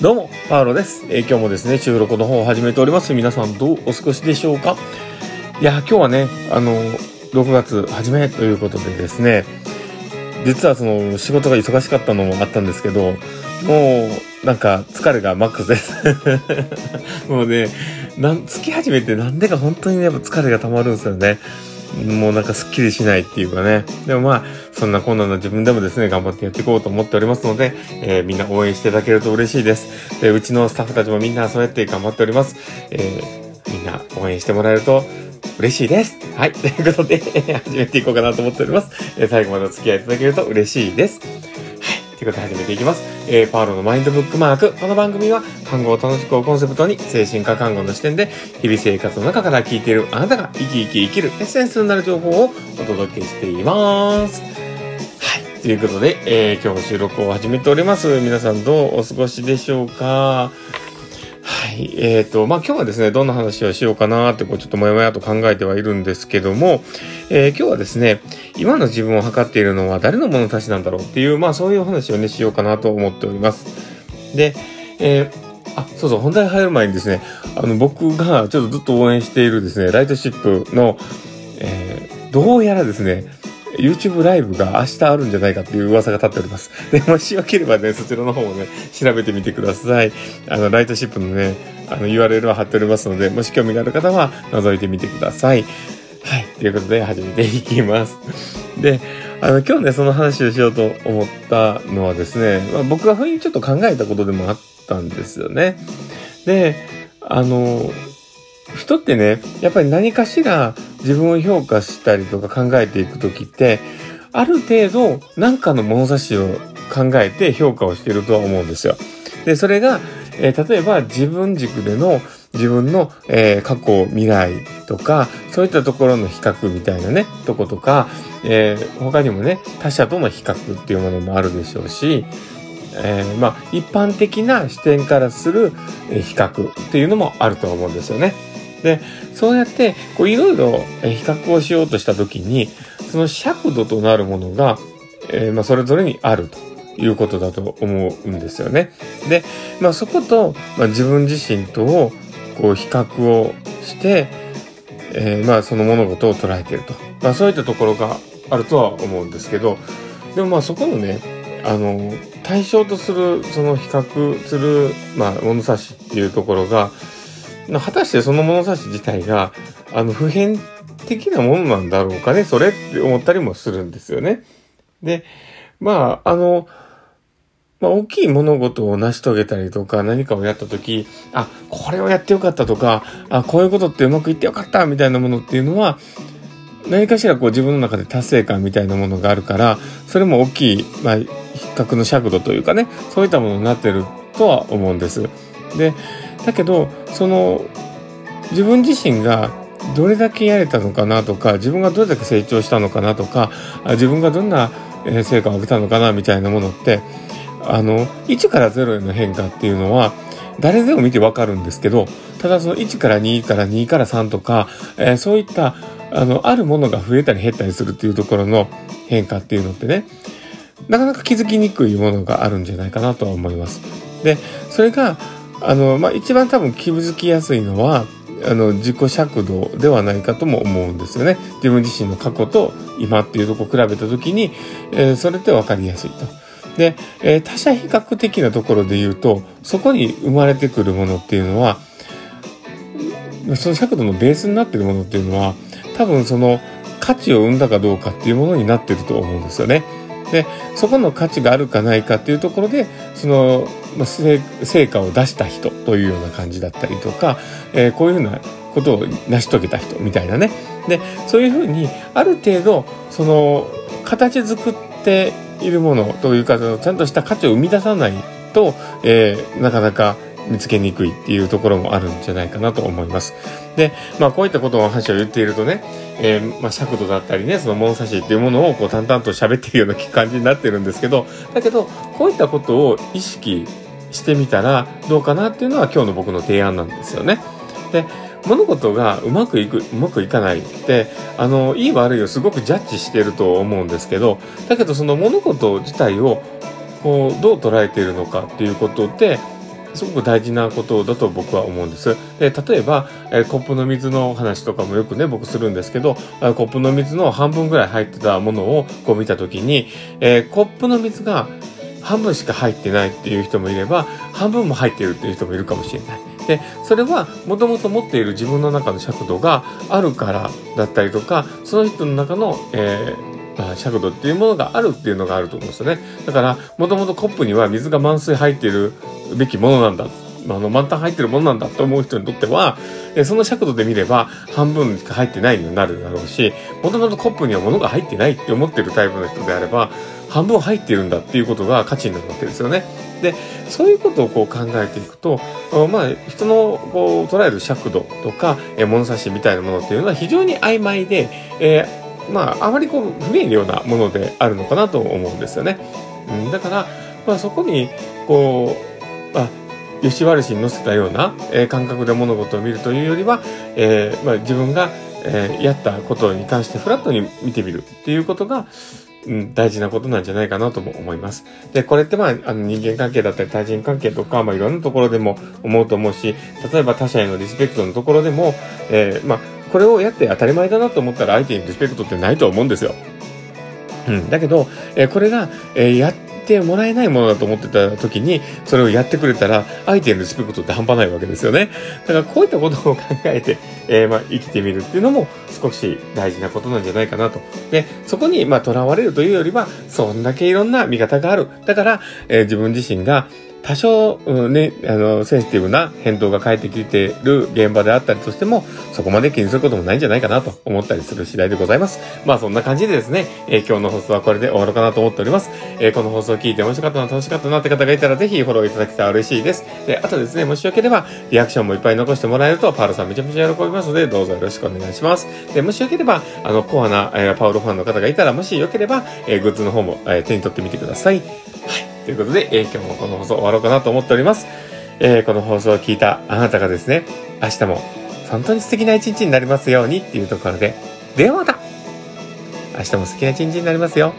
どうも、パウロです。えー今日もですね、収録の方を始めております。皆さんどうお過ごしでしょうか？いや、今日はね、あの、6月初めということでですね、実はその仕事が忙しかったのもあったんですけど、もうなんか疲れがマックスです。もうね、なん、月始めてなんでか本当にね、やっぱ疲れが溜まるんですよね。もうなんかスッキリしないっていうかね。でもまあ、そんな困難な自分でもですね、頑張ってやっていこうと思っておりますので、えーみんな応援していただけると嬉しいです。で、うちのスタッフたちもみんなそうやって頑張っております。えーみんな応援してもらえると嬉しいです。はい。ということで、始めていこうかなと思っております。えー最後までお付き合いいただけると嬉しいです。ということで始めていきます。えーパウロのマインドブックマーク。この番組は、看護を楽しくをコンセプトに、精神科看護の視点で、日々生活の中から聞いているあなたが生き生き生きるエッセンスになる情報をお届けしています。はい。ということで、えー今日も収録を始めております。皆さんどうお過ごしでしょうか？えっ、と、まあ、今日はですね、どんな話をしようかなって、こう、ちょっともやもやと考えてはいるんですけども、えー今日はですね、今の自分を測っているのは誰の物差しなんだろうっていう、まあ、そういう話をね、しようかなと思っております。で、えーあ、そうそう、本題入る前にですね、あの、僕がちょっとずっと応援しているですね、ライトシップの、えーどうやらですね、YouTube ライブが明日あるんじゃないかっていう噂が立っております。で、もしよければね、そちらの方もね、調べてみてください。あの、ライトシップのね、あの、URL は貼っておりますので、もし興味がある方は覗いてみてください。はい。ということで、始めていきます。で、あの、今日ね、その話をしようと思ったのはですね、まあ、僕が不意にちょっと考えたことでもあったんですよね。で、あの、人ってね、やっぱり何かしら自分を評価したりとか考えていくときって、ある程度何かの物差しを考えて評価をしているとは思うんですよ。で、それが、えー例えば自分軸での自分の、えー過去、未来とか、そういったところの比較みたいなね、とことか、えー他にもね、他者との比較っていうものもあるでしょうし、えーまあ、一般的な視点からするえ比較っていうのもあると思うんですよね。で、そうやって、こう、いろいろ比較をしようとしたときに、その尺度となるものが、えーまあ、それぞれにあるということだと思うんですよね。で、まあ、そこと、まあ、自分自身とを、こう、比較をして、えーまあ、その物事を捉えていると。まあ、そういったところがあるとは思うんですけど、でもまあ、そこのね、あの、対象とする、その比較する、まあ、物差しっていうところが、果たしてその物差し自体が、あの、普遍的なものなんだろうかね、それって思ったりもするんですよね。で、まあ、あの、まあ、大きい物事を成し遂げたりとか、何かをやったとき、あ、これをやってよかったとか、あ、こういうことってうまくいってよかったみたいなものっていうのは、何かしらこう自分の中で達成感みたいなものがあるから、それも大きい、まあ、比較の尺度というかね、そういったものになってるとは思うんです。で、だけど、その、自分自身がどれだけやれたのかなとか、自分がどれだけ成長したのかなとか、自分がどんな成果を上げたのかなみたいなものって、あの、1から0への変化っていうのは、誰でも見てわかるんですけど、ただその1から2から2から3とか、えーそういった、あの、あるものが増えたり減ったりするっていうところの変化っていうのってね、なかなか気づきにくいものがあるんじゃないかなとは思います。で、それが、あの、まあ、一番多分気づきやすいのは、あの、自己尺度ではないかとも思うんですよね。自分自身の過去と今っていうとこを比べたときに、えーそれって分かりやすいと。で、えー他者比較的なところで言うと、そこに生まれてくるものっていうのは、その尺度のベースになってるものっていうのは、多分その価値を生んだかどうかっていうものになってると思うんですよね。で、そこの価値があるかないかっていうところで、その、まあ、成果を出した人というような感じだったりとか、えーこういうふうなことを成し遂げた人みたいなね。で、そういうふうに、ある程度、その、形作っているものというか、そのちゃんとした価値を生み出さないと、えーなかなか見つけにくいっていうところもあるんじゃないかなと思います。で、まあこういったことの話を言っているとね、えーまあ尺度だったりね、その物差しっていうものをこう淡々と喋っているような感じになってるんですけど、だけど、こういったことを意識してみたらどうかなっていうのは今日の僕の提案なんですよね。で、物事がうまくいく、うまくいかないって、あの、いい悪いをすごくジャッジしてると思うんですけど、だけどその物事自体を、こう、どう捉えているのかっていうことで、すごく大事なことだと僕は思うんです。で例えば、え、コップの水の話とかもよくね、僕するんですけど、コップの水の半分ぐらい入ってたものをこう見たときに、え、コップの水が半分しか入ってないっていう人もいれば、半分も入っているっていう人もいるかもしれない。で、それはもともと持っている自分の中の尺度があるからだったりとか、その人の中の、えー尺度っていうものがあるっていうのがあると思うんですよね。だから、もともとコップには水が満水入っているべきものなんだ。あの、満タン入ってるものなんだと思う人にとっては、その尺度で見れば半分しか入ってないようになるだろうし、もともとコップには物が入ってないって思ってるタイプの人であれば、半分入ってるんだっていうことが価値になるわけですよね。で、そういうことをこう考えていくと、まあ、人のこう捉える尺度とか、え物差しみたいなものっていうのは非常に曖昧で、えー、まあ、あまりこう不明瞭なものであるのかなと思うんですよね。うん、だから、まあ、そこに、こう、あ、吉原市に載せたような、えー、感覚で物事を見るというよりは、えー、まあ、自分が、えー、やったことに関してフラットに見てみるっていうことが、うん、大事なことなんじゃないかなとも思います。で、これってまあ、あの人間関係だったり対人関係とか、まあいろんなところでも思うと思うし、例えば他者へのリスペクトのところでも、えー、まあ、これをやって当たり前だなと思ったら相手にリスペクトってないと思うんですよ。うん。だけど、えー、これが、えー、やってもらえないものだと思ってた時に、それをやってくれたら、相手へのリスペクトって半端ないわけですよね。だからこういったことを考えて、えー、まあ、生きてみるっていうのも少し大事なことなんじゃないかなと。で、そこに、まあ、囚われるというよりは、そんだけいろんな見方がある。だから、えー、自分自身が、多少、うん、ね、あの、センシティブな返答が返ってきてる現場であったりとしても、そこまで気にすることもないんじゃないかなと思ったりする次第でございます。まあそんな感じでですね、えー、今日の放送はこれで終わろうかなと思っております。えー、この放送を聞いて面白かったな、楽しかったなって方がいたらぜひフォローいただけたら嬉しいです。で、あとですね、もしよければ、リアクションもいっぱい残してもらえると、パウロさんめちゃめちゃ喜びますので、どうぞよろしくお願いします。で、もしよければ、あの、コアな、えー、パウロファンの方がいたら、もしよければ、え、グッズの方も、え、手に取ってみてください。はい。ということで、えー、今日もこの放送終わろうかなと思っております。えー、この放送を聞いたあなたがですね、明日も本当に素敵な一日になりますようにっていうところで、ではまた明日も素敵な一日になりますよ。